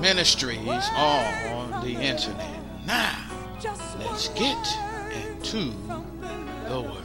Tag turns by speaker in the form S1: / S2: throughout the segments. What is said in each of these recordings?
S1: ministries all on the internet. Now, let's get into the Word.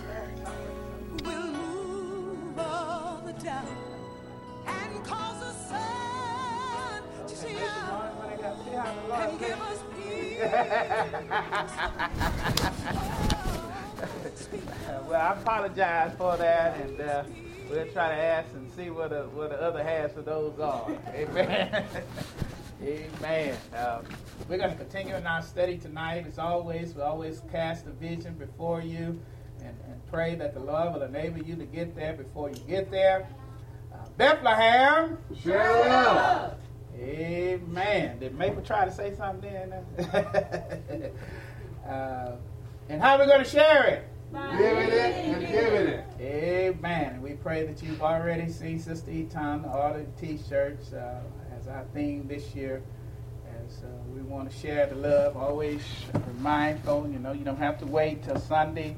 S2: well, I apologize for that, and uh, we'll try to ask and see what the, what the other halves of those are. Amen. Amen. Uh, we're going to continue in our study tonight. As always, we always cast a vision before you and, and pray that the Lord will enable you to get there before you get there. Uh, Bethlehem.
S3: Sure
S2: Amen. Did Maple try to say something then? uh, and how are we going to share it?
S3: Giving it and giving it.
S2: Amen. We pray that you've already seen Sister Eaton order t-shirts. Uh, as our theme this year. As uh, we want to share the love, always mindful. You know, you don't have to wait till Sunday.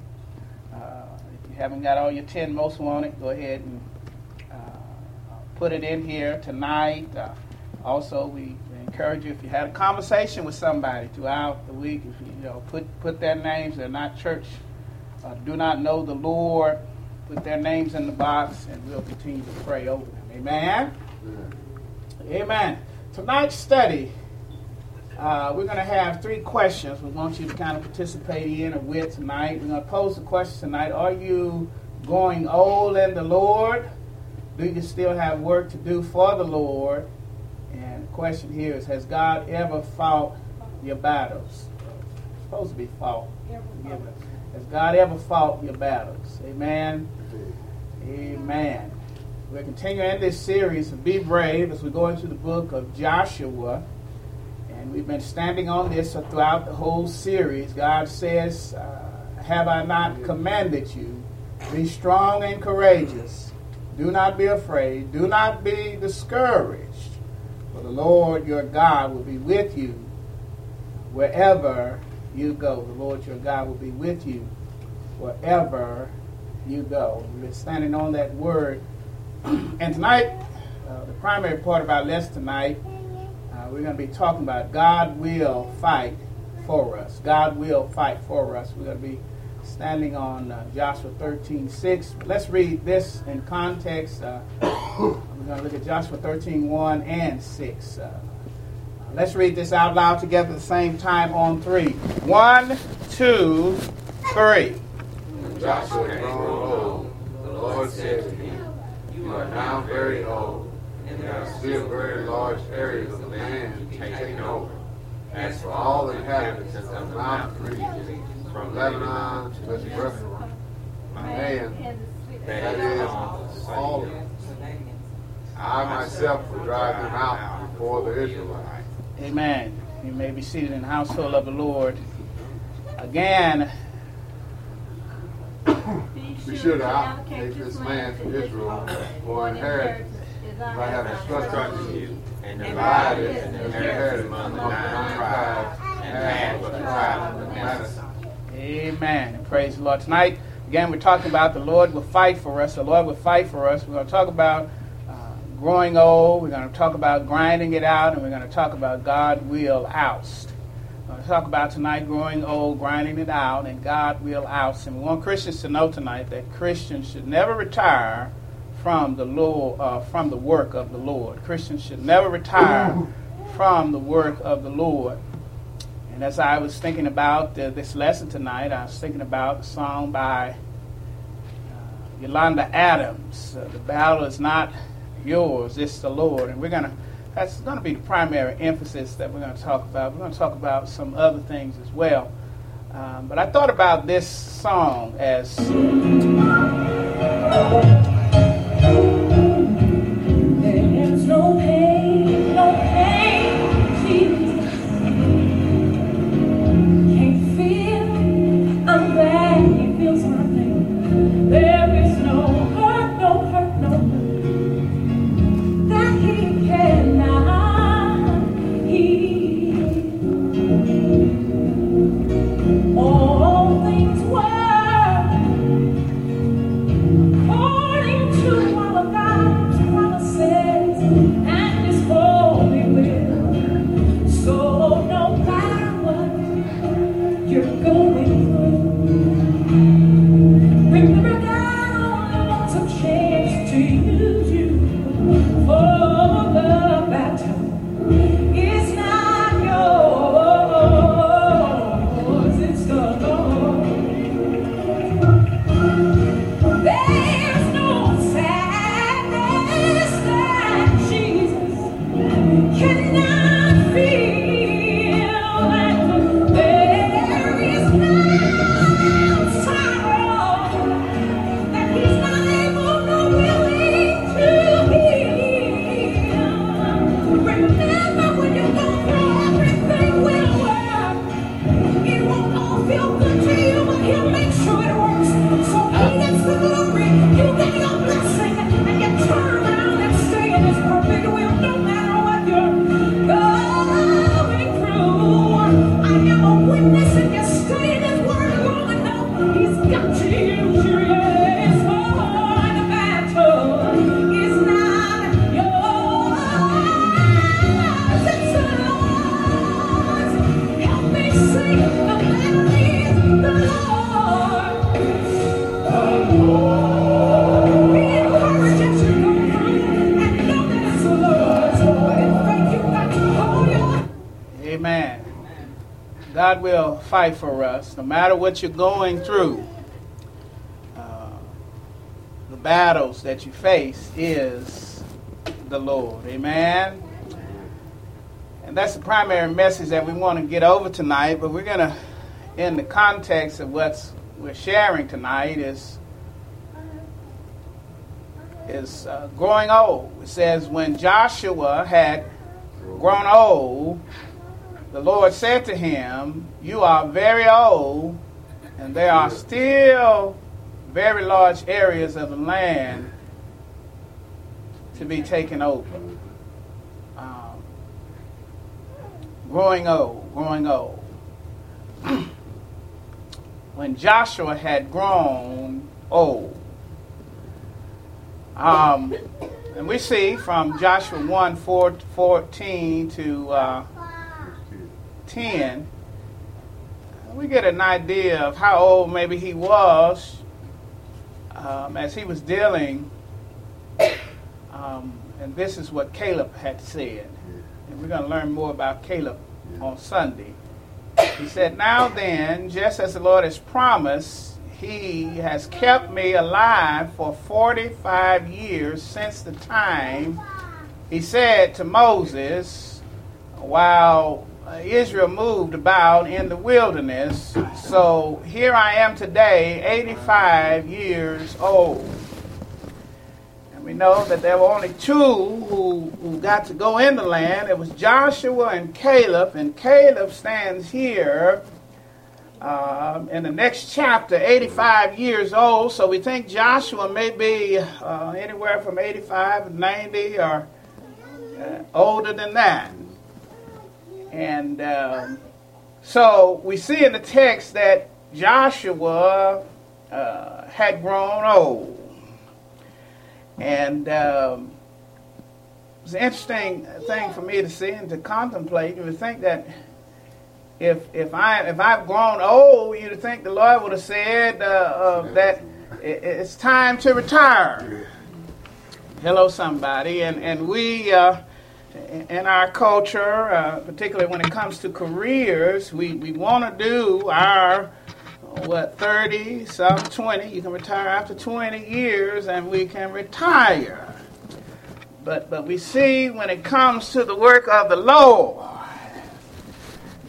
S2: Uh, if you haven't got all your 10 most wanted, go ahead and uh, put it in here tonight. Uh, also, we encourage you if you had a conversation with somebody throughout the week, if you, you know, put, put their names, they're not church, uh, do not know the Lord, put their names in the box, and we'll continue to pray over them. Amen? Amen. Tonight's study, uh, we're going to have three questions we want you to kind of participate in or with tonight. We're going to pose the question tonight Are you going old in the Lord? Do you still have work to do for the Lord? And the question here is Has God ever fought your battles? It's supposed to be fought. Has God ever fought your battles? Amen. Amen. We're continuing this series of Be Brave as we go into the book of Joshua. And we've been standing on this throughout the whole series. God says, uh, Have I not commanded you? Be strong and courageous. Do not be afraid. Do not be discouraged. For the Lord your God will be with you wherever you go. The Lord your God will be with you wherever you go. Been standing on that word and tonight, uh, the primary part of our lesson tonight, uh, we're going to be talking about God will fight for us. God will fight for us. We're going to be standing on uh, Joshua 13 6. Let's read this in context. Uh, we're going to look at Joshua 13 1 and 6. Uh, let's read this out loud together at the same time on three. One, two, three.
S3: Joshua grown old. The Lord said to him, you are now very old, and there are still very large areas of land to be taken over. As for all the inhabitants of the mountain region, from Lebanon to the river, man, that is, all of I myself will drive them out before the Israelites.
S2: Amen. You may be seated in the household of the Lord. Again,
S3: be sure to allocate this land to Israel for inheritance. I have instructed you and divided and inherited among the nine tribes and half of the tribe of Manasseh.
S2: Amen. Praise the Lord. Tonight, again, we're talking about the Lord will fight for us. The Lord will fight for us. We're going to talk about uh, growing old. We're going to talk about grinding it out. And we're going to talk about God will oust talk about tonight growing old, grinding it out, and God will oust. And we want Christians to know tonight that Christians should never retire from the Lord, uh, from the work of the Lord. Christians should never retire from the work of the Lord. And as I was thinking about uh, this lesson tonight, I was thinking about a song by uh, Yolanda Adams. Uh, the battle is not yours, it's the Lord. And we're going to, that's going to be the primary emphasis that we're going to talk about. We're going to talk about some other things as well. Um, but I thought about this song as. Matter what you're going through. Uh, the battles that you face is the Lord. Amen. And that's the primary message that we want to get over tonight. But we're going to, in the context of what we're sharing tonight, is is uh, growing old. It says when Joshua had grown old, the Lord said to him, You are very old, and there are still very large areas of the land to be taken over. Um, growing old, growing old. when Joshua had grown old, um, and we see from Joshua 1 4, 14 to uh, 10, we get an idea of how old maybe he was um, as he was dealing. Um, and this is what Caleb had said. And we're going to learn more about Caleb on Sunday. He said, Now then, just as the Lord has promised, he has kept me alive for 45 years since the time he said to Moses, while Israel moved about in the wilderness. So here I am today, 85 years old. And we know that there were only two who, who got to go in the land. It was Joshua and Caleb, and Caleb stands here. Um, in the next chapter, 85 years old. So we think Joshua may be uh, anywhere from 85 to 90 or uh, older than that. And um, so we see in the text that Joshua uh, had grown old. And um, it's an interesting thing for me to see and to contemplate. You would think that if if I if I've grown old, you'd think the Lord would have said uh, uh, that it's time to retire. Hello, somebody, and and we uh, in our culture, uh, particularly when it comes to careers, we, we want to do our, what, 30, some 20. You can retire after 20 years and we can retire. But, but we see when it comes to the work of the Lord,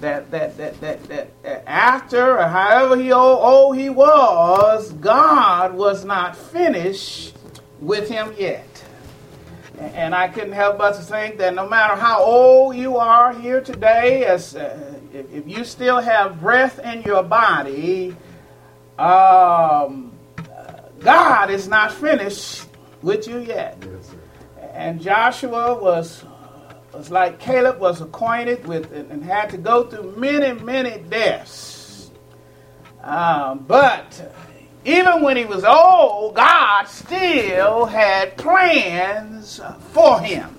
S2: that, that, that, that, that, that after or however he old, old he was, God was not finished with him yet. And I couldn't help but to think that no matter how old you are here today, as uh, if, if, you still have breath in your body, um, God is not finished with you yet. Yes, and Joshua was was like Caleb was acquainted with and, and had to go through many, many deaths. Um, but even when he was old, God still had plans for him.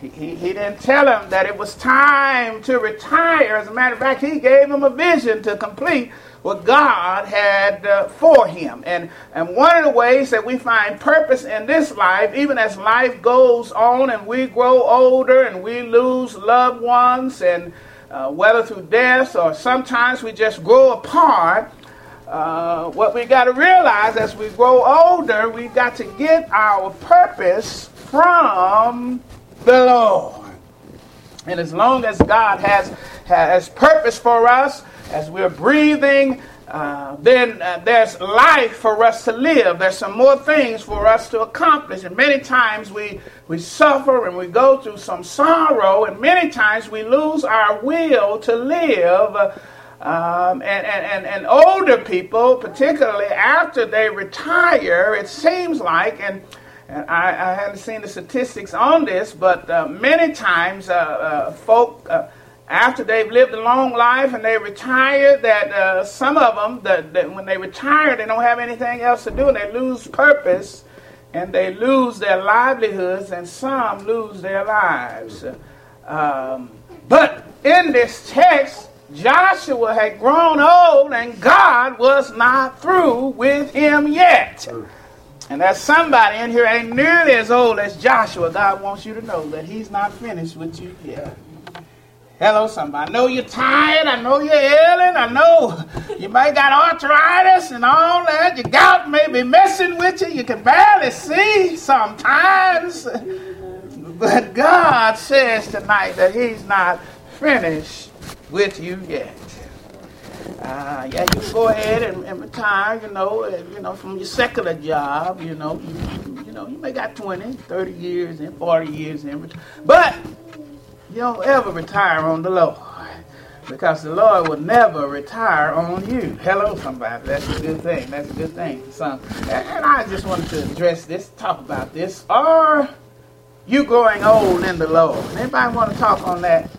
S2: He, he, he, didn't tell him that it was time to retire. As a matter of fact, he gave him a vision to complete what God had uh, for him. And, and one of the ways that we find purpose in this life, even as life goes on and we grow older and we lose loved ones, and uh, whether through death or sometimes we just grow apart, uh, what we got to realize as we grow older, we got to get our purpose from the Lord. And as long as God has, has purpose for us, as we're breathing, uh, then uh, there's life for us to live. There's some more things for us to accomplish. And many times we, we suffer and we go through some sorrow, and many times we lose our will to live. Um, and, and, and, and older people, particularly after they retire, it seems like, and, and I, I haven't seen the statistics on this, but uh, many times uh, uh, folk uh, after they've lived a long life and they retire, that uh, some of them, that, when they retire, they don't have anything else to do and they lose purpose and they lose their livelihoods and some lose their lives. Um, but in this text, Joshua had grown old and God was not through with him yet. And there's somebody in here ain't nearly as old as Joshua. God wants you to know that he's not finished with you yet. Hello, somebody. I know you're tired. I know you're ailing. I know you might got arthritis and all that. Your gout may be messing with you. You can barely see sometimes. But God says tonight that He's not finished with you yet. Uh, yeah, you go ahead and, and retire, you know, and, you know, from your secular job, you know. You, you know, you may got 20, 30 years and 40 years in. But you don't ever retire on the Lord because the Lord will never retire on you. Hello, somebody. That's a good thing. That's a good thing. Son. And I just wanted to address this, talk about this. Are you growing old in the Lord? Anybody want to talk on that?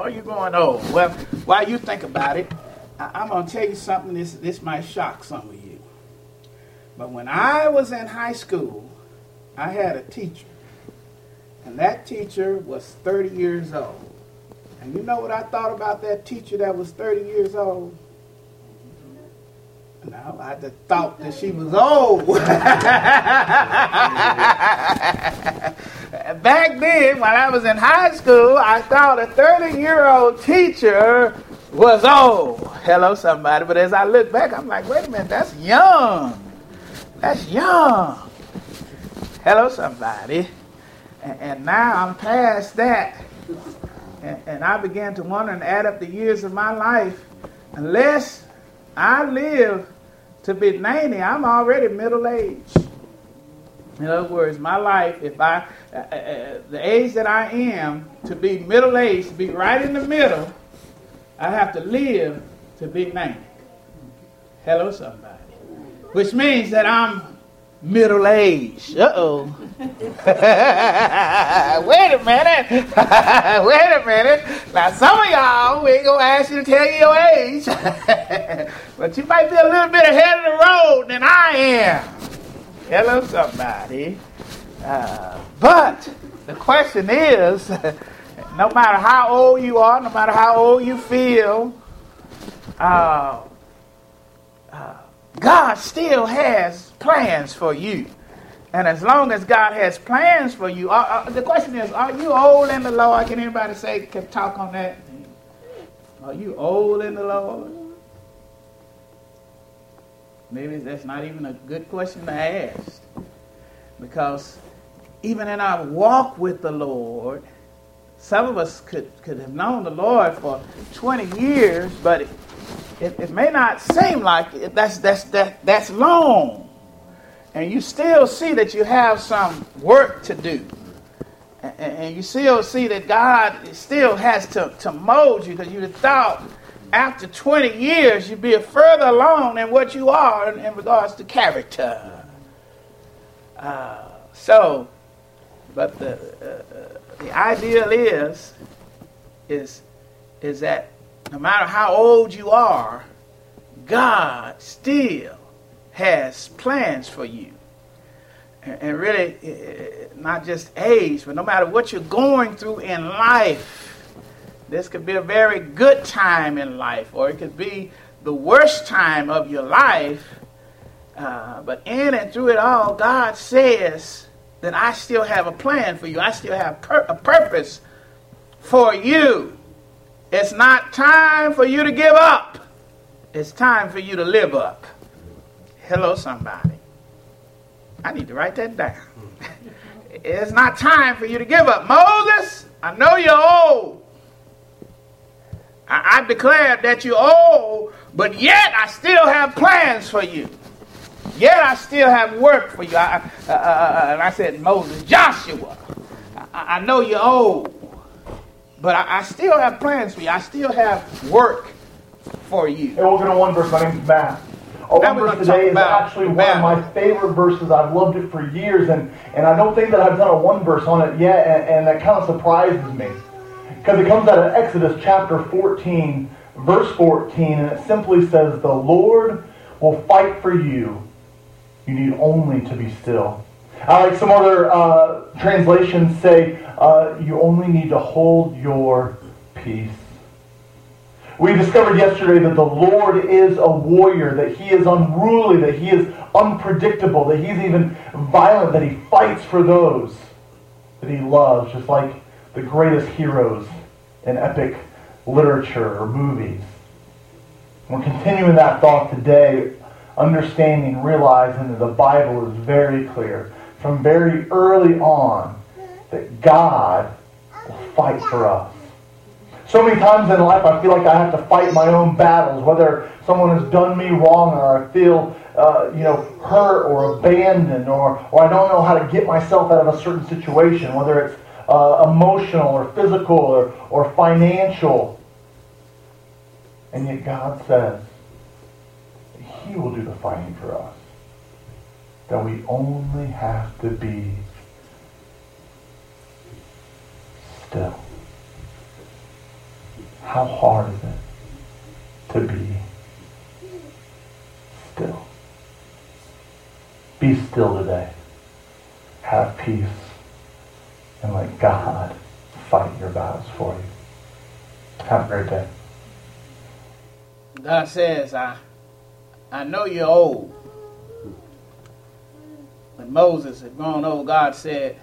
S2: Are you going, old? Well, while you think about it, I, am going to tell you something. This, this might shock some of you. But when I was in high school, I had a teacher and that teacher was 30 years old. And you know what I thought about that teacher that was 30 years old? No, I just thought that she was old. Back then, when I was in high school, I thought a 30 year old teacher was old. Hello, somebody. But as I look back, I'm like, wait a minute, that's young. That's young. Hello, somebody. And, and now I'm past that. And, and I began to wonder and add up the years of my life. Unless I live to be 90, I'm already middle aged. In other words, my life, if I, uh, uh, the age that I am, to be middle aged, to be right in the middle, I have to live to be 90. Hello, somebody. Which means that I'm middle aged. Uh oh. Wait a minute. Wait a minute. Now, some of y'all, we ain't going to ask you to tell you your age. but you might be a little bit ahead of the road than I am. Hello, somebody. Uh, but the question is no matter how old you are, no matter how old you feel, uh, uh, God still has plans for you. And as long as God has plans for you, uh, uh, the question is, are you old in the Lord? Can anybody say, can talk on that? Are you old in the Lord? Maybe that's not even a good question to ask. Because even in our walk with the Lord, some of us could, could have known the Lord for 20 years, but it, it, it may not seem like it. That's, that's, that, that's long. And you still see that you have some work to do. And, and you still see that God still has to, to mold you because you thought after 20 years you'd be further along than what you are in, in regards to character. Uh, so, but the, uh, the ideal is, is, is that no matter how old you are, God still has plans for you. And, and really, not just age, but no matter what you're going through in life, this could be a very good time in life, or it could be the worst time of your life. Uh, but in and through it all, God says that I still have a plan for you. I still have pur- a purpose for you. It's not time for you to give up. It's time for you to live up. Hello, somebody. I need to write that down. it's not time for you to give up. Moses, I know you're old. I, I declared that you're old, but yet I still have plans for you. Yet I still have work for you. I, uh, uh, uh and I said, Moses, Joshua, I, I know you're old, but I, I, still have plans for you. I still have work for you.
S4: Hey, we're going to one verse. My name's Matt. Our one verse today is actually one of my favorite verses. I've loved it for years, and, and I don't think that I've done a one verse on it yet, and, and that kind of surprises me. Because it comes out of Exodus chapter 14, verse 14, and it simply says, The Lord will fight for you. You need only to be still. I like some other uh, translations say, uh, You only need to hold your peace. We discovered yesterday that the Lord is a warrior, that he is unruly, that he is unpredictable, that he's even violent, that he fights for those that he loves, just like the greatest heroes in epic literature or movies. We're continuing that thought today, understanding, realizing that the Bible is very clear from very early on that God will fight for us. So many times in life, I feel like I have to fight my own battles, whether someone has done me wrong or I feel, uh, you know, hurt or abandoned or, or I don't know how to get myself out of a certain situation, whether it's uh, emotional or physical or, or financial. And yet God says He will do the fighting for us. That we only have to be still. How hard is it to be still? Be still today. Have peace. And let God fight your battles for you. Have a great day.
S2: God says, I, I know you're old. When Moses had grown old, God said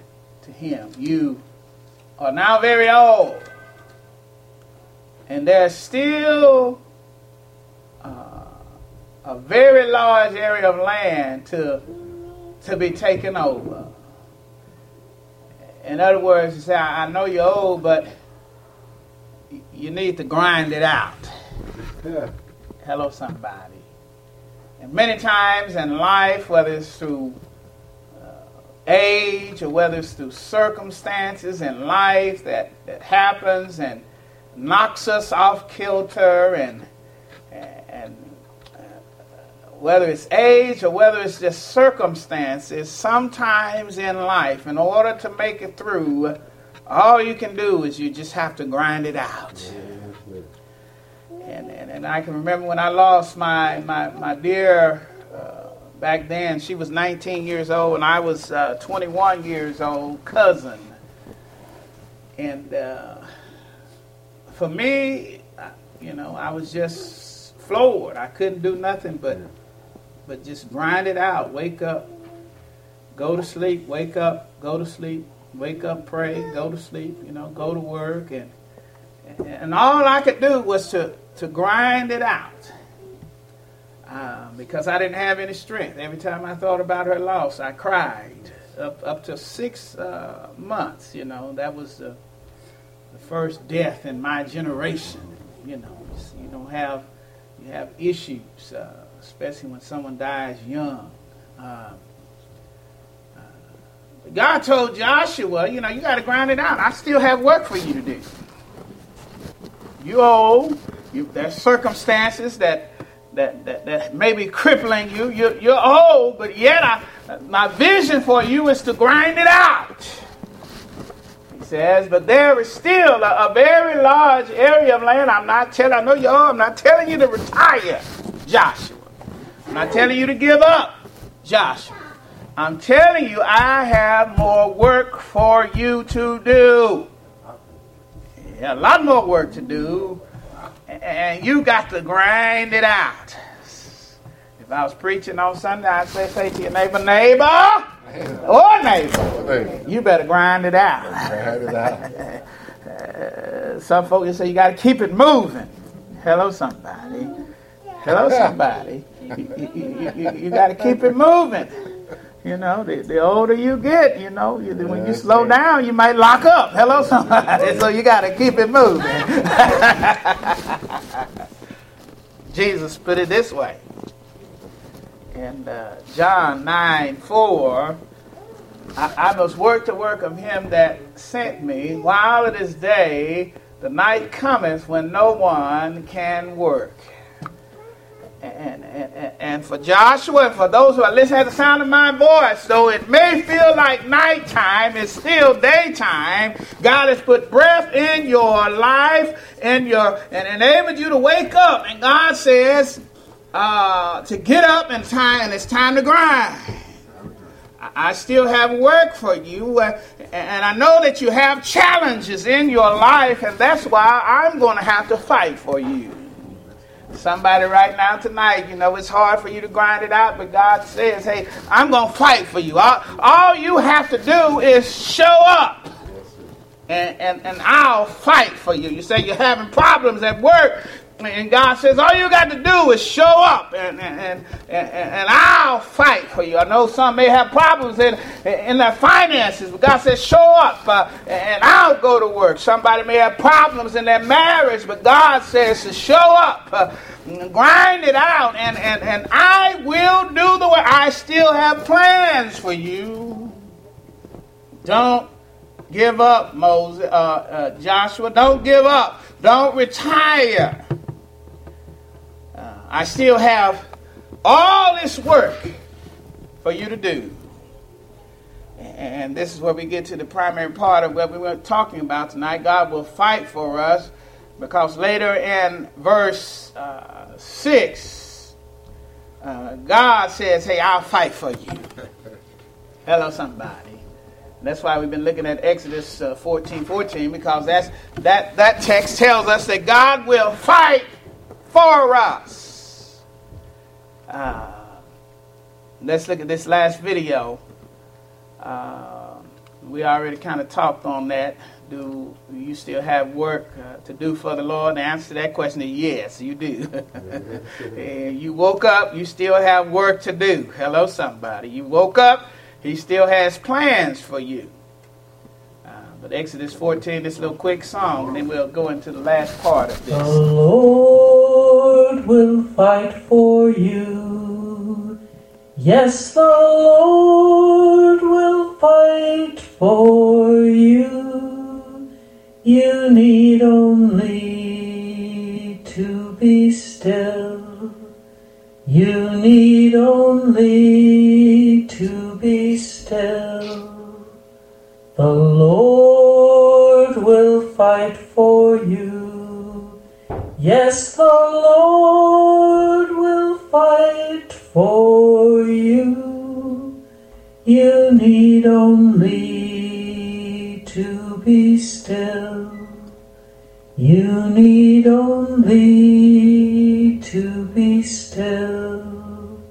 S2: to him, You are now very old and there's still uh, a very large area of land to to be taken over. In other words, you say, I know you're old, but you need to grind it out. Yeah. Hello, somebody. And many times in life, whether it's through uh, age or whether it's through circumstances in life that, that happens and knocks us off kilter and whether it's age or whether it's just circumstances, sometimes in life, in order to make it through, all you can do is you just have to grind it out. And, and, and I can remember when I lost my, my, my dear, uh, back then, she was 19 years old and I was uh, 21 years old, cousin. And uh, for me, you know, I was just floored. I couldn't do nothing but but just grind it out. Wake up, go to sleep, wake up, go to sleep, wake up, pray, go to sleep, you know, go to work. And, and all I could do was to, to grind it out. Uh, because I didn't have any strength. Every time I thought about her loss, I cried. Up, up to six uh, months, you know, that was the, the first death in my generation. You know, you don't have, you have issues, uh, especially when someone dies young. Uh, God told Joshua, you know, you got to grind it out. I still have work for you to do. You old. You, there's circumstances that, that, that, that may be crippling you. You're, you're old, but yet I, my vision for you is to grind it out. He says, but there is still a, a very large area of land. I'm not telling, I know you're old, I'm not telling you to retire, Joshua. I'm not telling you to give up, Joshua. I'm telling you, I have more work for you to do. Yeah, a lot more work to do. And you got to grind it out. If I was preaching on Sunday, I'd say, say to your neighbor, neighbor, or neighbor, you better grind it out. Grind it out. uh, some folks say you got to keep it moving. Hello, somebody. Hello, somebody. you, you, you, got to keep it moving. You know, the, the older you get, you know, you, when you slow down, you might lock up. Hello, somebody. So you got to keep it moving. Jesus put it this way. In uh, John 9 4, I, I must work the work of him that sent me while it is day. The night cometh when no one can work and, and, and for Joshua and for those who are listening at the sound of my voice, though it may feel like nighttime, it's still daytime. God has put breath in your life and your and enabled you to wake up. And God says uh, to get up and time and it's time to grind. I still have work for you, uh, and I know that you have challenges in your life, and that's why I'm going to have to fight for you. Somebody right now tonight, you know, it's hard for you to grind it out, but God says, hey, I'm going to fight for you. All, all you have to do is show up. And, and, and I'll fight for you. You say you're having problems at work. And God says, all you got to do is show up and, and, and, and, I'll fight for you. I know some may have problems in, in their finances, but God says, show up uh, and I'll go to work. Somebody may have problems in their marriage, but God says to show up, uh, grind it out, and, and, and I will do the work. I still have plans for you. Don't give up, Moses, uh, uh Joshua. Don't give up. Don't retire. I still have all this work for you to do. And this is where we get to the primary part of what we were talking about tonight. God will fight for us because later in verse uh, 6, uh, God says, Hey, I'll fight for you. Hello, somebody. That's why we've been looking at Exodus uh, 14 14 because that's, that, that text tells us that God will fight for us. Uh, let's look at this last video. Uh, we already kind of talked on that. Do you still have work uh, to do for the Lord? The answer to that question is yes, you do. you woke up, you still have work to do. Hello, somebody. You woke up, He still has plans for you. But Exodus 14, this little quick song, and then we'll go into the last part of this.
S5: The Lord will fight for you. Yes, the Lord will fight for you. You need only to be still. You need only Yes, the Lord will fight for you. You need only to be still. You need only to be still.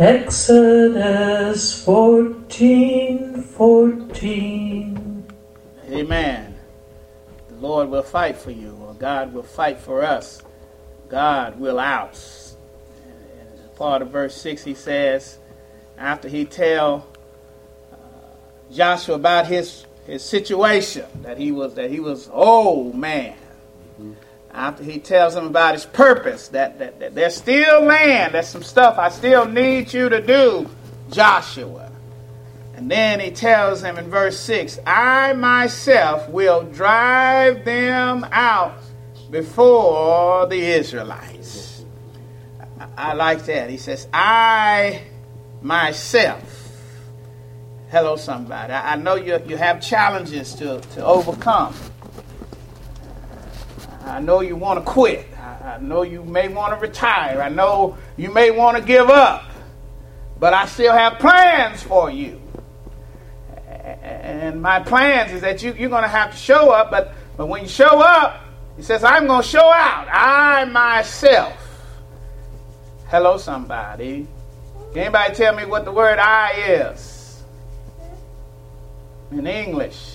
S5: Exodus 14 14.
S2: Amen. Lord will fight for you, or God will fight for us. God will oust. Part of verse 6, he says, after he tell uh, Joshua about his his situation that he was that he was old man. Mm-hmm. After he tells him about his purpose, that, that, that there's still land, there's some stuff I still need you to do, Joshua. And then he tells him in verse 6 I myself will drive them out before the Israelites. I, I like that. He says, I myself Hello, somebody. I, know you, you have challenges to, to overcome. I know you want to quit. I, I know you may want to retire. I know you may want to give up. But I still have plans for you. And my plans is that you, you're going to have to show up. But, but when you show up, he says, I'm going to show out. I myself. Hello, somebody. Can anybody tell me what the word I is? in English.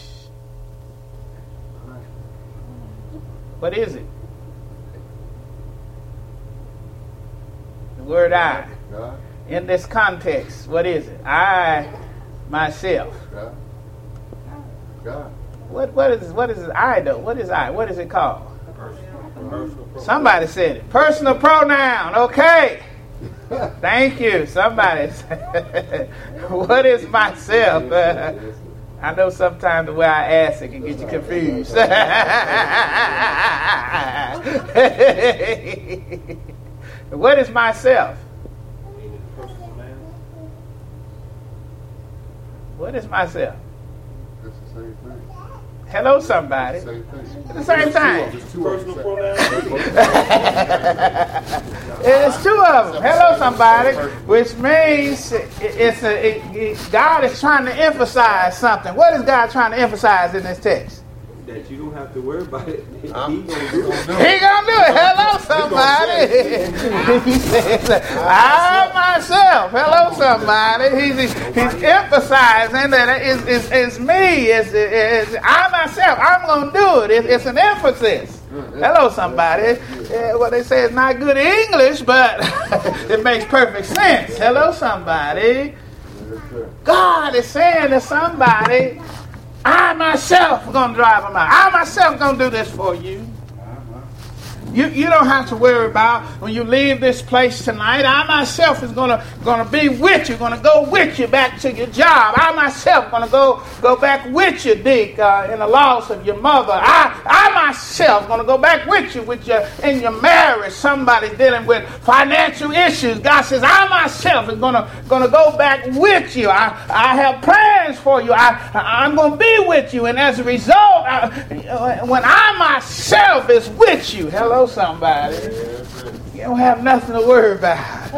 S2: What is it? The word I. In this context, what is it? I myself. God. What what is what is I though? What is I? What is it called? Somebody said it. Personal pronoun. Okay. Thank you. Somebody. Said, What is myself? I know sometimes the way I ask it can get you confused. what is myself? What is myself?
S3: It's the same thing.
S2: Hello, somebody. At the same time. it's two of them. Hello, somebody. Which means it's a, it, God is trying to emphasize something. What is God trying to emphasize in this text?
S6: That you don't have to worry about it. He, gonna
S2: do it. He gonna do it. Hello, somebody. he says, I myself. Hello, somebody. He's, he's emphasizing that it's, it's, it's me. It's, it's, I myself. I'm gonna do it. It's, it's an emphasis. Mm-hmm. Hello, somebody. Yeah, what they say is not good English, but it makes perfect sense. Hello, somebody. God is saying to somebody, I myself am going to drive them out. I myself going to do this for you. You, you don't have to worry about when you leave this place tonight. I myself is gonna gonna be with you, gonna go with you back to your job. I myself gonna go go back with you, Dick, uh, in the loss of your mother. I I myself gonna go back with you with your in your marriage. Somebody dealing with financial issues. God says I myself is gonna gonna go back with you. I I have plans for you. I I'm gonna be with you, and as a result, I, when I myself is with you, hello somebody. You don't have nothing to worry about.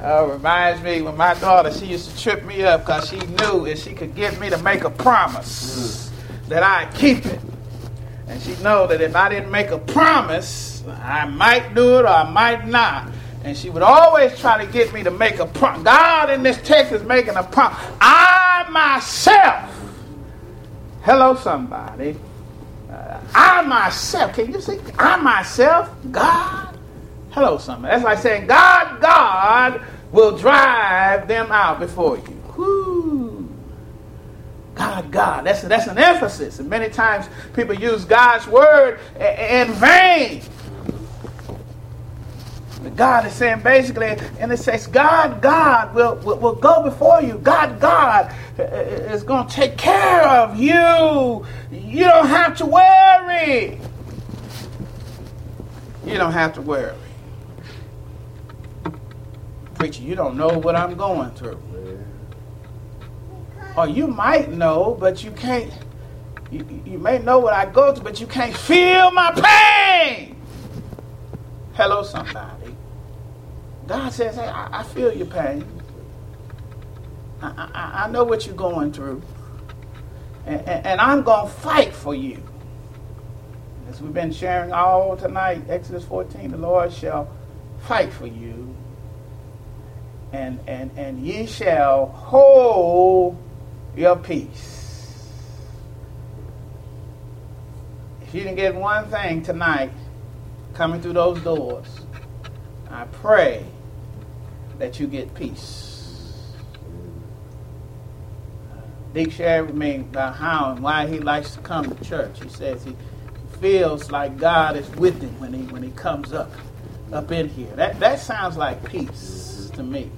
S2: uh, reminds me when my daughter, she used to trip me up because she knew if she could get me to make a promise that I'd keep it. And she know that if I didn't make a promise, I might do it or I might not. And she would always try to get me to make a promise. God in this text is making a promise. I myself, hello somebody, I myself, can you see? I myself, God. Hello, somebody. That's like saying, God, God will drive them out before you. Whoo. God, God. That's, that's an emphasis. And many times people use God's word in vain. God is saying basically, and it says, God, God will, will, will go before you. God, God is going to take care of you. You don't have to worry. You don't have to worry. Preacher, you don't know what I'm going through. Or you might know, but you can't. You, you may know what I go through, but you can't feel my pain. Hello, somebody. God says, hey, I, I feel your pain. I, I, I, know what you're going through. And, and, and I'm going to fight for you. As we've been sharing all tonight, Exodus 14, the Lord shall fight for you, and, and, and ye shall hold your peace. If you can get one thing tonight coming through those doors, I pray that you get peace. Dick shared with me about how and why he likes to come to church. He says he feels like God is with him when he when he comes up up in here. That that sounds like peace to me.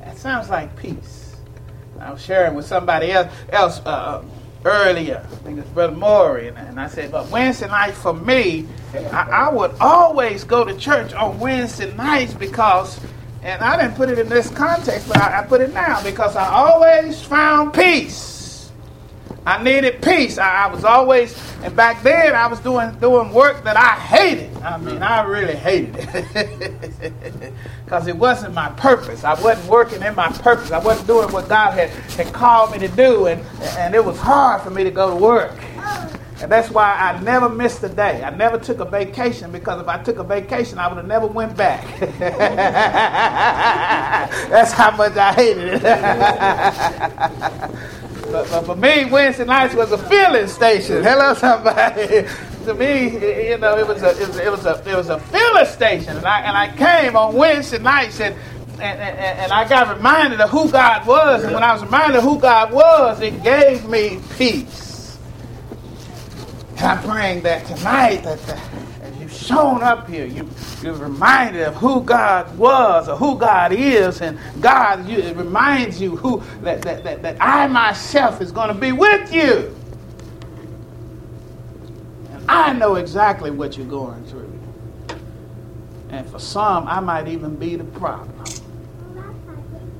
S2: That sounds like peace. I was sharing with somebody else, else uh, earlier. I think it's Brother Maury, and, and, I said, but Wednesday night for me, I, I would always go to church on Wednesday nights because and I didn't put it in this context, but I, I, put it now because I always found peace. I needed peace. I, I, was always, and back then I was doing doing work that I hated. I mean, I really hated it because it wasn't my purpose. I wasn't working in my purpose. I wasn't doing what God had, had called me to do, and and it was hard for me to go to work. And that's why I never missed a day. I never took a vacation because if I took a vacation, I would have never went back. that's how much I hated it. but, but, for me, Wednesday nights was a filling station. Hello, somebody. to me, you know, it was a it was, it was a it was a filling station, and I and I came on Wednesday nights and. And, and, and, I got reminded of who God was. And when I was reminded of who God was, it gave me peace. And I'm praying that tonight that the, as you've shown up here, you, you're reminded of who God was or who God is, and God you, it reminds you who that, that, that, that I myself is going to be with you. And I know exactly what you're going through. And for some, I might even be the problem.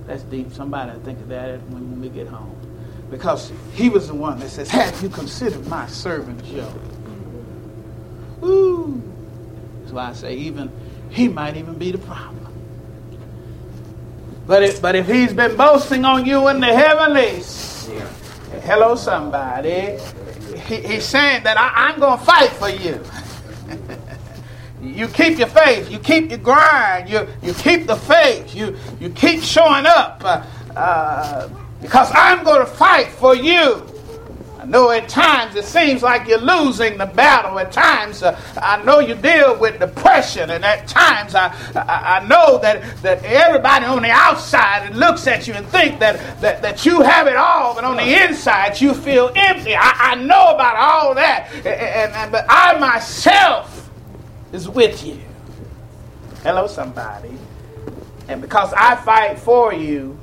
S2: That's deep. Somebody think of that when we get home because he was the one that says, Have you considered my servant Job? Ooh. That's why I say even he might even be the problem. But if, but if he's been boasting on you in the heavenlies, yeah. hello somebody, he, he's saying that I, am going to fight for you. you keep your faith, you keep your grind, you, you keep the faith, you, you keep showing up. Uh, uh, because I'm going to fight for you. I know at times it seems like you're losing the battle. At times uh, I know you deal with depression, and at times I, I, I, know that, that everybody on the outside looks at you and think that, that, that you have it all, but on the inside you feel empty. I, I know about all that, and, and, and, but I myself is with you. Hello, somebody. And because I fight for you,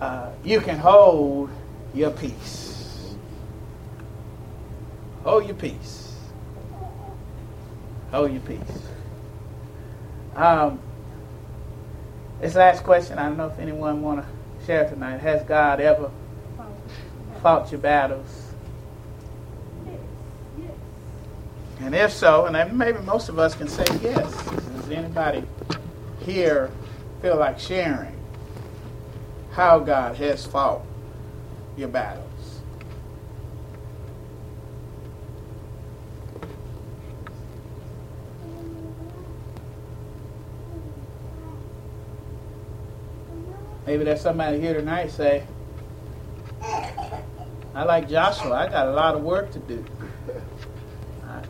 S2: uh, you can hold your peace. Hold your peace. Hold your peace. Um, this last question, I don't know if anyone want to share tonight. Has God ever fought your battles? Yes. And if so, and maybe most of us can say yes. Does anybody here feel like sharing? How God has fought your battles. Maybe there's somebody here tonight say, I like Joshua. I got a lot of work to do. I,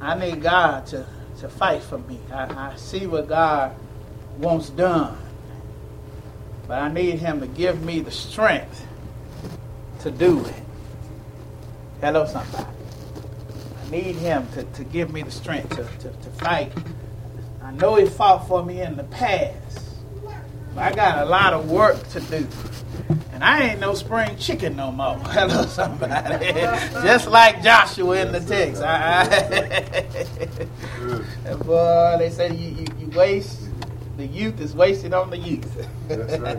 S2: I need God to, to fight for me. I, I see what God wants done. But I need him to give me the strength to do it. Hello, somebody. I need him to, to give me the strength to, to, to fight. I know he fought for me in the past. But I got a lot of work to do. And I ain't no spring chicken no more. Hello, somebody. Just like Joshua in the text. I, I boy, they say you, you, you waste the youth is wasted on the youth. That's right.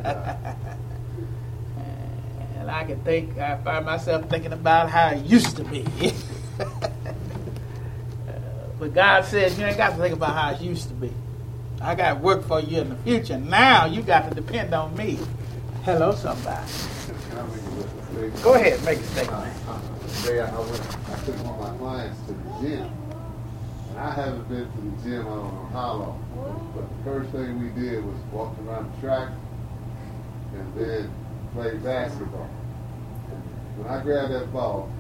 S2: and I can think, I find myself thinking about how it used to be. but God says you ain't got to think about how it used to be. I got work for you in the future. Now you got to depend on me. Hello, somebody. Go ahead, make a statement.
S7: Uh, uh, today I, went, I took one of my clients to the gym I haven't been to the gym I don't know how long. But the first thing we did was walk around the track and then play basketball. When I grabbed that ball,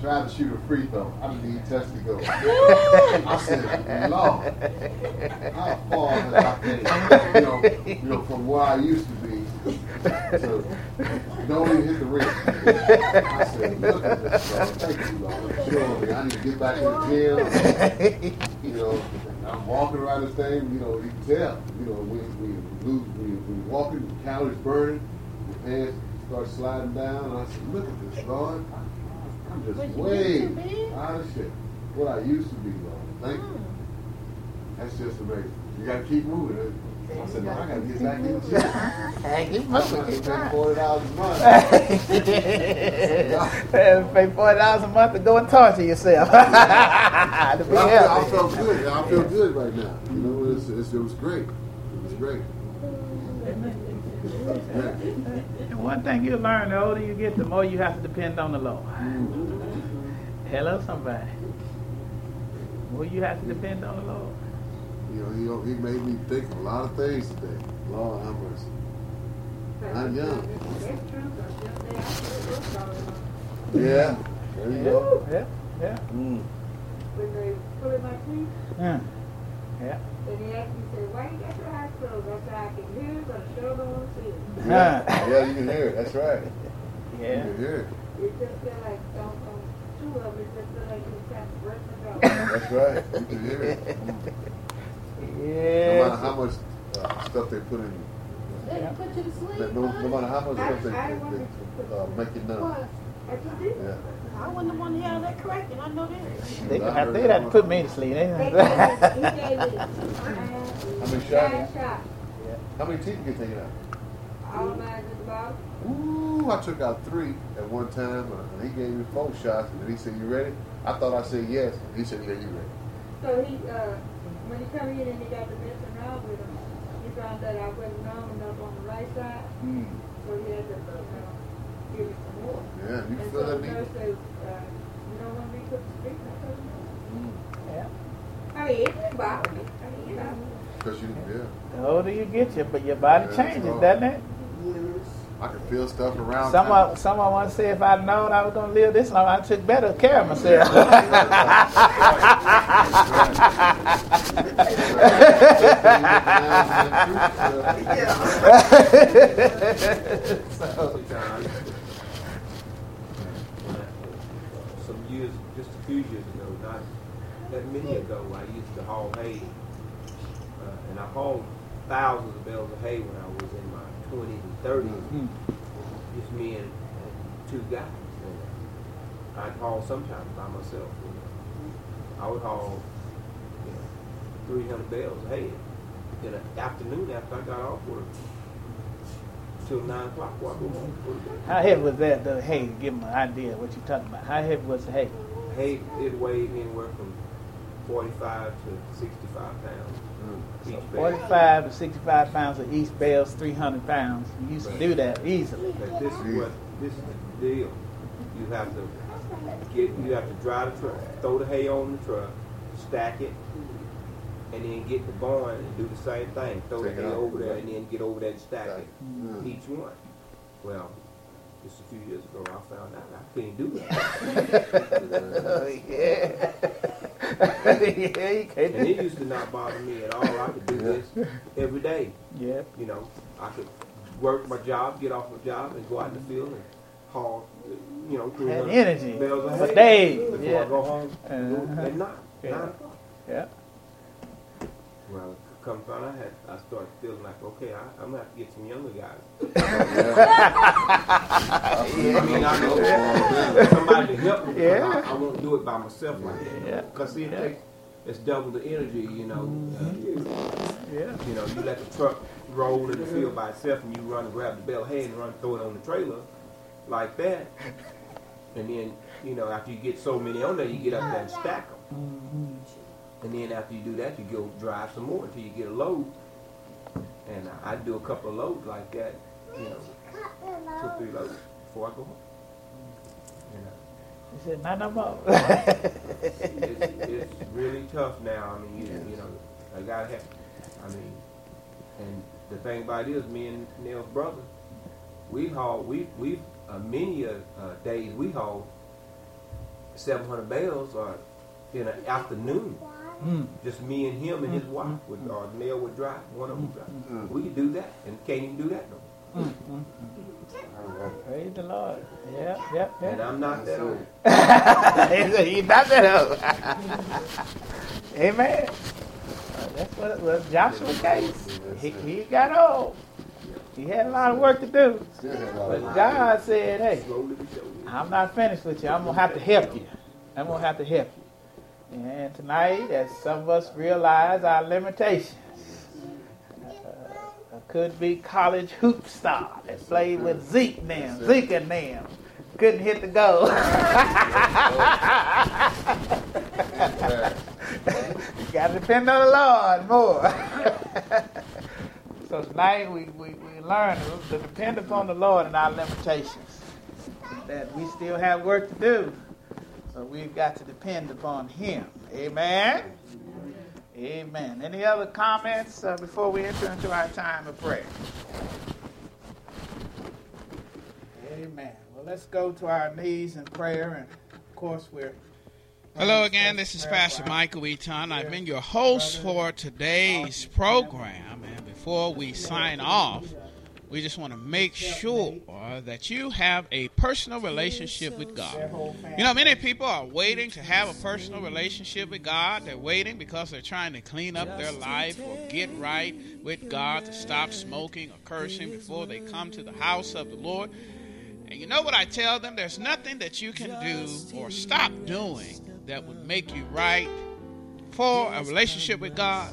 S7: tried to shoot a free throw, I didn't even touch the goal. I said, Lord, how far have I came? You know, you know, from where I used to be to don't even hit the rim. I said, look at this, Lord. Thank you, Lord. Sure, me. I need to get back in the gym. You know, I'm walking around this thing, you know, you can tell. You know, we, we lose, we, we walking, the calories burning, your pants start sliding down. I said, look at this, Lord. I'm just way out of shape. What I used to be, Lord. Thank you. That's just amazing. You got to keep moving. I said, no, I got to get back in the gym.
S2: Hey, keep
S7: I'm
S2: moving,
S7: going
S2: keep
S7: pay
S2: trying.
S7: forty dollars a month.
S2: Pay forty dollars a month to go and torture yourself. to be
S7: I feel, I
S2: healthy.
S7: feel good. I feel good right now. You know, it's, it's, it was great. It was great.
S2: And one thing you learn, the older you get, the more you have to depend on the Lord. Mm-hmm. Hello, somebody. The more you have to depend on the Lord.
S7: You know, he, he made me think a lot of things today. Lord have mercy. I'm young. Yeah. There you go.
S2: Yeah, yeah.
S7: Mm.
S8: When they put in my teeth,
S2: Mm. Yeah.
S8: and he asked me, say, why you got your eyes closed? I said, I can hear it, but I sure don't see it.
S2: Huh.
S7: Yeah, you can hear it. That's right.
S2: Yeah.
S7: You can hear it.
S8: It just feel like, on, on two of them, it just feel like you trying to break my jaw.
S7: That's right. You can hear it. No matter how much uh, stuff they put in you.
S8: They put you to sleep,
S7: No, no matter how much stuff they,
S8: I
S7: they, they uh, make you numb.
S8: I.
S7: Yeah.
S8: I wasn't the one to have that correcting, I know that.
S2: They gonna have, they have to put me to sleep. They-
S8: They gave me, he gave me, uh,
S7: How many
S8: nine
S7: shots?
S8: shots.
S7: How many teeth did you get taken out?
S8: All mine at the bottom.
S7: Ooh, I took out three at one time, uh, and he gave me four shots, and he said, "You ready?" I thought I said yes, and he said, "Yeah, you ready."
S8: So he, uh, when he come in and he got the messing around with him, he found that I wasn't numb enough on the right side,
S7: Mm.
S8: so he had to, uh, give me some more.
S7: Yeah, you
S8: And
S7: feel
S8: so
S7: that
S8: the nurse said, uh, you don't want me to put the street in that
S2: Yeah.
S8: I mean, it didn't bother me. I mean, you know.
S7: Cause you, yeah,
S2: The older you get, your, but your body
S7: Yeah,
S2: changes,
S7: so-
S2: doesn't it?
S7: I can feel stuff around.
S2: Someone, someone once said if I'd known I was going to live this long, I took better care of myself.
S6: Some years, just a few years ago, not that many ago, I used to haul hay. Uh, and I hauled thousands of bales of hay when I was in my 20s and 30s. Just me and, and two guys. And I'd haul sometimes by myself. You know. I would haul you know, 300 bales of hay in the afternoon after I got off work. Till 9 o'clock before I go home. go to bed.
S2: How heavy was that, the hay? Give them an idea of what you're talking about. How heavy was the hay?
S6: Hay, it weighed anywhere from 45 to 65 pounds mm. each bale.
S2: 45 to 65 pounds of each bales, 300 pounds. You used to do that easily.
S6: But this is what, this is the deal. You have to get, you have to drive the truck, throw the hay on the truck, stack it, and then get the barn and do the same thing. Throw
S7: Take
S6: the
S7: it
S6: hay over there and then get over there and stack
S7: Stack
S6: it.
S7: it.
S6: Each one. Well, just a few years ago, I found out I couldn't do that.
S2: yeah. yeah, you can't
S6: And it used to not bother me at all. I could do this every day.
S2: Yeah.
S6: You know, I could work my job, get off my job, and go out in the field and haul, you know, 300
S2: energy
S6: bales of
S2: for
S6: hay
S2: days,
S6: before
S2: yeah.
S6: I go home
S2: Uh-huh.
S6: at night.
S2: Yeah.
S6: Nine.
S2: Yeah.
S6: Well, come find I, had, I started feeling like, okay, I, I'm gonna have to get some younger guys. I mean, I know somebody to help me. 'cause
S2: Yeah.
S6: I, I won't do it by myself like that.
S2: Yeah.
S6: Because see, it
S2: Yeah.
S6: takes it's double the energy. You know, uh,
S2: Yeah.
S6: you know, you let the truck roll in the field by itself, and you run and grab the bell head and run throw it on the trailer like that. And then, you know, after you get so many on there, you get up there and stack them. And then after you do that, you go drive some more until you get a load. And I do a couple of loads like that, you know, two or three loads before I go home. You know.
S7: He said, not no more.
S6: it's, it's really tough now. I mean, you, you know, I gotta have. I mean, and the thing about it is, me and Neil's brother, we haul, we we uh, many uh, uh, days we haul 700 bales or in an afternoon.
S7: Mm.
S6: Just me and him and his wife
S7: Mm.
S6: would, or Neil would drive. One of them would drive. We could do that, and can't even do that no. more.
S7: Mm, Praise the Lord. Yeah, yeah,
S6: And. I'm not that old.
S7: He's not that old. Amen. Uh, That's what, it was. Joshua case. He, he got old. He had a lot of work to do. But God said, hey,
S6: Slowly but surely.
S7: I'm not finished with you. I'm going to have to help you. I'm going to have to help you. And tonight, as some of us realize our limitations, uh, I could be college hoop star that played with Zeke them, Zeke and them. Couldn't hit the goal. you got to depend on the Lord more. so tonight we, we, we learn to depend upon the Lord and our limitations. That we still have work to do. So we've got to depend upon Him. Amen. Amen. Any other comments uh, before we enter into our time of prayer? Amen. Well, let's go to our knees in prayer. And of course, we're.
S2: Hello again, this is Pastor Michael Eaton. I've been your host for today's program. And before we sign off, we just want to make sure that you have a personal relationship with God. You know, many people are waiting to have a personal relationship with God. They're waiting because they're trying to clean up their life or get right with God to stop smoking or cursing before they come to the house of the Lord. And you know what I tell them? There's nothing that you can do or stop doing that would make you right for a relationship with God.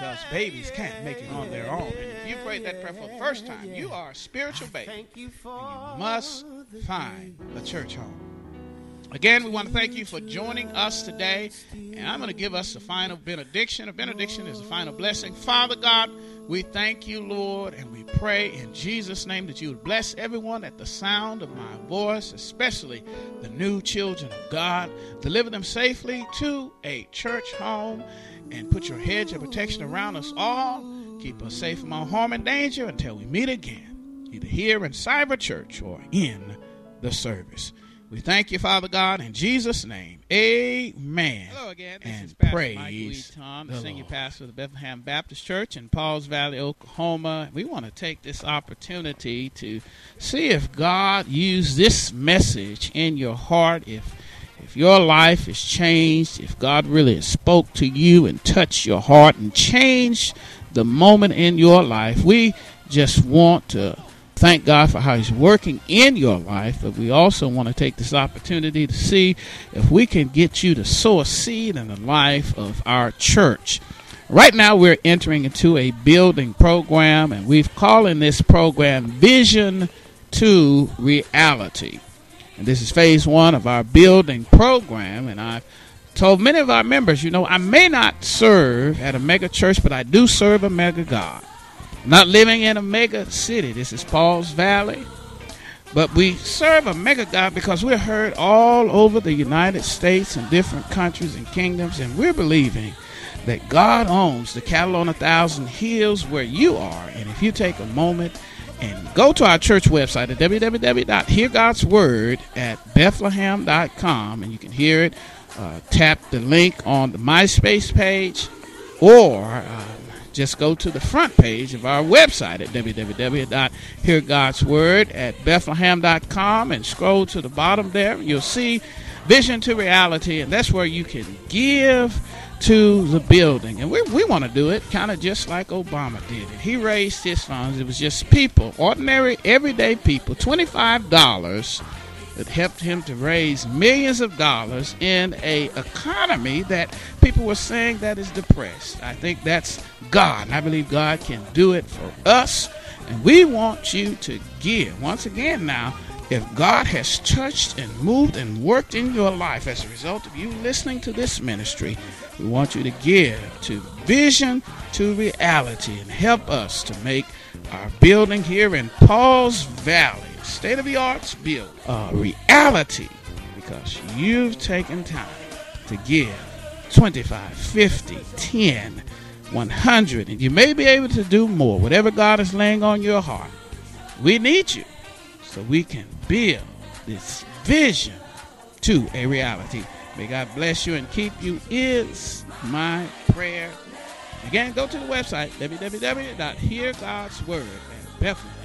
S2: because babies can't make it on their own. And if you prayed that prayer for the first time, you are a spiritual baby. And you must find a church home. Again, we want to thank you for joining us today. And I'm going to give us a final benediction. A benediction is a final blessing. Father God, we thank you, Lord, and we pray in Jesus' name that you would bless everyone at the sound of my voice, especially the new children of God. Deliver them safely to a church home and put your hedge of protection around us all. Keep us safe from all harm and danger until we meet again, either here in Cyber Church or in
S1: the service. We thank you, Father God, in Jesus' name. Amen.
S2: Hello again. This
S1: and
S2: is Pastor
S1: praise
S2: Mike Lee Tom, the, senior
S1: Lord.
S2: pastor of the Bethlehem Baptist Church in Pauls Valley, Oklahoma. We want to take this opportunity to see if God used this message in your heart, if if your life is changed, if God really has spoke to you and touched your heart and changed the moment in your life, we just want to thank God for how He's working in your life, but we also want to take this opportunity to see if we can get you to sow a seed in the life of our church. Right now, we're entering into a building program, and we've calling this program Vision to Reality. And this is phase one of our building program, and I've told many of our members, you know, I may not serve at a mega church, but I do serve a mega God. Not living in a mega city. This is Pauls Valley. But we serve a mega God because we're heard all over the United States and different countries and kingdoms, and we're believing that God owns the cattle on a thousand hills where you are. And if you take a moment and go to our church website at www.heargodsword at bethlehem.com, and you can hear it. Uh, tap the link on the MySpace page, or uh, just go to the front page of our website at www.heargodsword at bethlehem.com and scroll to the bottom there. You'll see Vision to Reality, and that's where you can give to the building. And we, we want to do it kind of just like Obama did it. He raised his funds. It was just people, ordinary, everyday people, $25 that helped him to raise millions of dollars in a economy that people were saying that is depressed. I think that's God. And I believe God can do it for us. And we want you to give. Once again now, if God has touched and moved and worked in your life as a result of you listening to this ministry, we want you to give to Vision to Reality and help us to make our building here in Pauls Valley, state of the arts build, a reality because you've taken time to give 25, 50, 10, 100, and you may be able to do more, whatever God is laying on your heart. We need you so we can build this vision to a reality. May God bless you and keep you is my prayer. Again, go to the website www.heargodsword at Bethlehem.